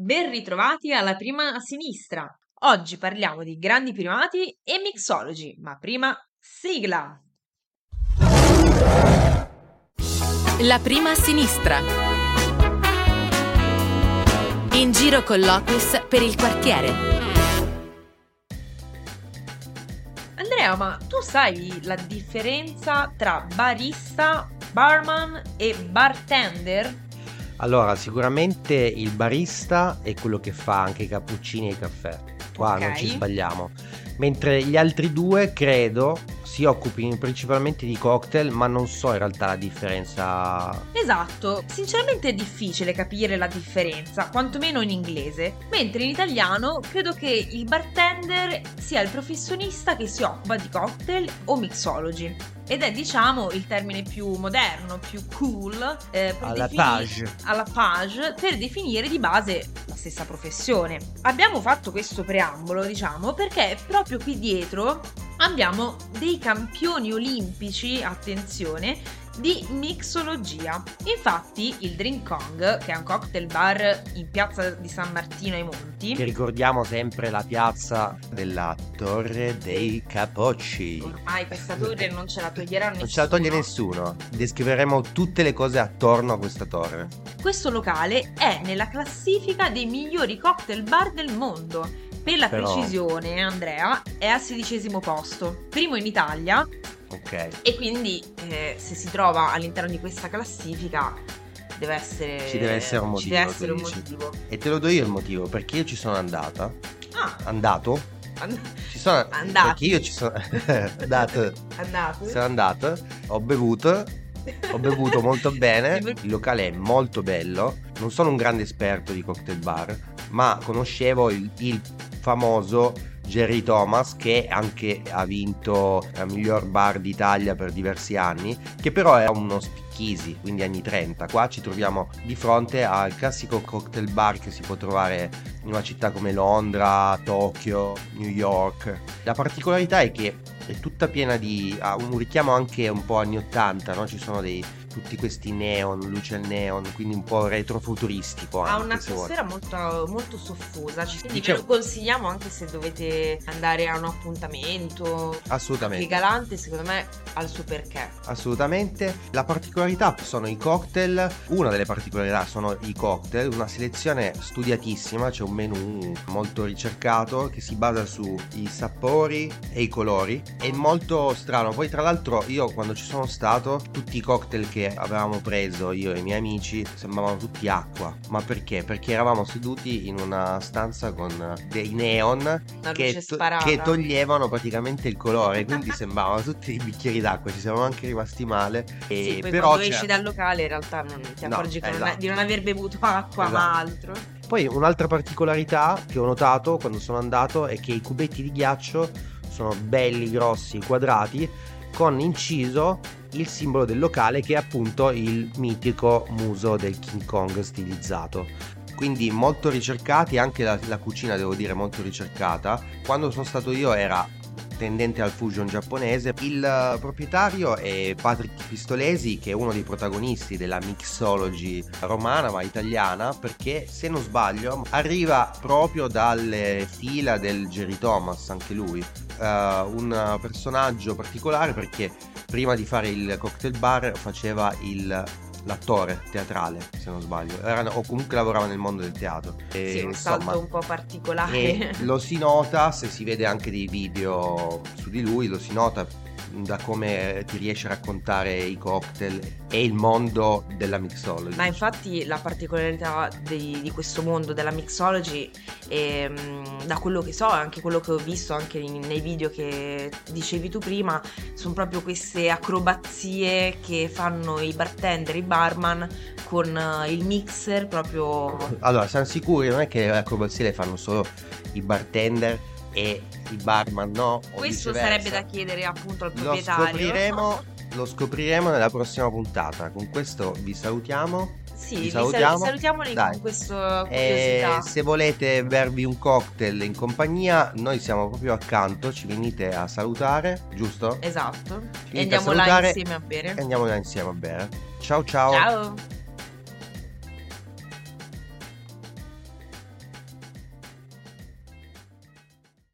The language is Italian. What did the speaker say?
Ben ritrovati alla prima a sinistra. Oggi parliamo di grandi primati e mixology, ma prima sigla. La prima a sinistra. In giro con Lotus per il quartiere. Andrea, ma tu sai la differenza tra barista, barman e bartender? Allora, sicuramente il barista è quello che fa anche i cappuccini e i caffè. Qua Ok. non ci sbagliamo. Mentre gli altri due, credo, si occupino principalmente di cocktail, ma non so in realtà la differenza. Esatto, sinceramente è difficile capire la differenza, quantomeno in inglese, mentre in italiano credo che il bartender sia il professionista che si occupa di cocktail o mixology. Ed è, diciamo, il termine più moderno, più cool, eh, Alla page. alla page per definire di base la stessa professione. Abbiamo fatto questo preambolo, diciamo, perché proprio qui dietro abbiamo dei campioni olimpici, attenzione, di mixologia. Infatti il Drink Kong, che è un cocktail bar in piazza di San Martino ai Monti, Che ricordiamo sempre la piazza della Torre dei Capocci. ormai questa torre non ce la toglierà nessuno. Non ce la toglie nessuno. Descriveremo tutte le cose attorno a questa torre. Questo locale è nella classifica dei migliori cocktail bar del mondo. Per la Però- precisione, Andrea è al sedicesimo posto, primo in Italia Ok. e quindi eh, se si trova all'interno di questa classifica deve essere Ci deve essere un ci deve motivo, essere un motivo. E te lo do io il motivo, perché io ci sono andata. Ah, Andato? and- Ci sono Andato. Perché io ci sono andato. andato. Sono andato, ho bevuto, ho bevuto molto bene. Il locale è molto bello. Non sono un grande esperto di cocktail bar, ma conoscevo il, il famoso Jerry Thomas che anche ha vinto il miglior bar d'Italia per diversi anni, che però è uno spicchisi, quindi anni 30. Qua ci troviamo di fronte al classico cocktail bar che si può trovare in una città come Londra, Tokyo, New York. La particolarità è che è tutta piena di ha un richiamo anche un po' anni 80, no? Ci sono dei tutti questi neon, luce al neon, quindi un po' retrofuturistico Ha un'atmosfera molto, molto soffusa, quindi ve Diciamo- lo consigliamo anche se dovete andare a un appuntamento. Assolutamente. Il galante secondo me ha il suo perché. Assolutamente. La particolarità sono i cocktail. Una delle particolarità sono i cocktail, una selezione studiatissima, c'è un menù molto ricercato che si basa sui sapori e i colori. È molto strano. Poi tra l'altro io quando ci sono stato, tutti i cocktail che avevamo preso io e i miei amici sembravano tutti acqua. Ma perché? Perché eravamo seduti in una stanza con dei neon che, to- che toglievano praticamente il colore, quindi sembravano tutti dei bicchieri d'acqua, ci siamo anche rimasti male. E Sì, poi però quando c'è- esci dal locale in realtà non ti No, accorgi che non è- esatto. di non aver bevuto acqua Esatto. ma altro. Poi un'altra particolarità che ho notato quando sono andato è che i cubetti di ghiaccio sono belli grossi, quadrati, con inciso il simbolo del locale che è appunto il mitico muso del King Kong stilizzato. Quindi molto ricercati, anche la, la cucina devo dire molto ricercata. Quando sono stato io era tendente al fusion giapponese. Il eh, proprietario è Patrick Pistolesi, che è uno dei protagonisti della mixology romana ma italiana, perché se non sbaglio arriva proprio dalle fila del Jerry Thomas, anche lui. Eh, un personaggio particolare perché prima di fare il cocktail bar faceva il l'attore teatrale se non sbaglio Era- o comunque lavorava nel mondo del teatro E, sì, un insomma, salto un po' particolare. lo si nota se si vede anche dei video su di lui, lo si nota da come ti riesce a raccontare i cocktail e il mondo della mixology. Ma infatti la particolarità di, di questo mondo della mixology, ehm, da quello che so, anche quello che ho visto anche in- nei video che dicevi tu prima, sono proprio queste acrobazie che fanno i bartender, i barman con eh, il mixer proprio... Allora, siamo sicuri, non è che le acrobazie le fanno solo i bartender e i barman, no? Questo sarebbe da chiedere appunto al Lo proprietario. scopriremo, lo scopriremo nella prossima puntata. Con questo vi salutiamo. Sì, Vi vi sal- salutiamo. salutiamoli Dai. con questa E curiosità. se volete bervi un cocktail in compagnia, noi siamo proprio accanto, ci venite a salutare, giusto? Esatto. E andiamo là insieme a bere. E andiamo là insieme a bere. Ciao ciao. Ciao.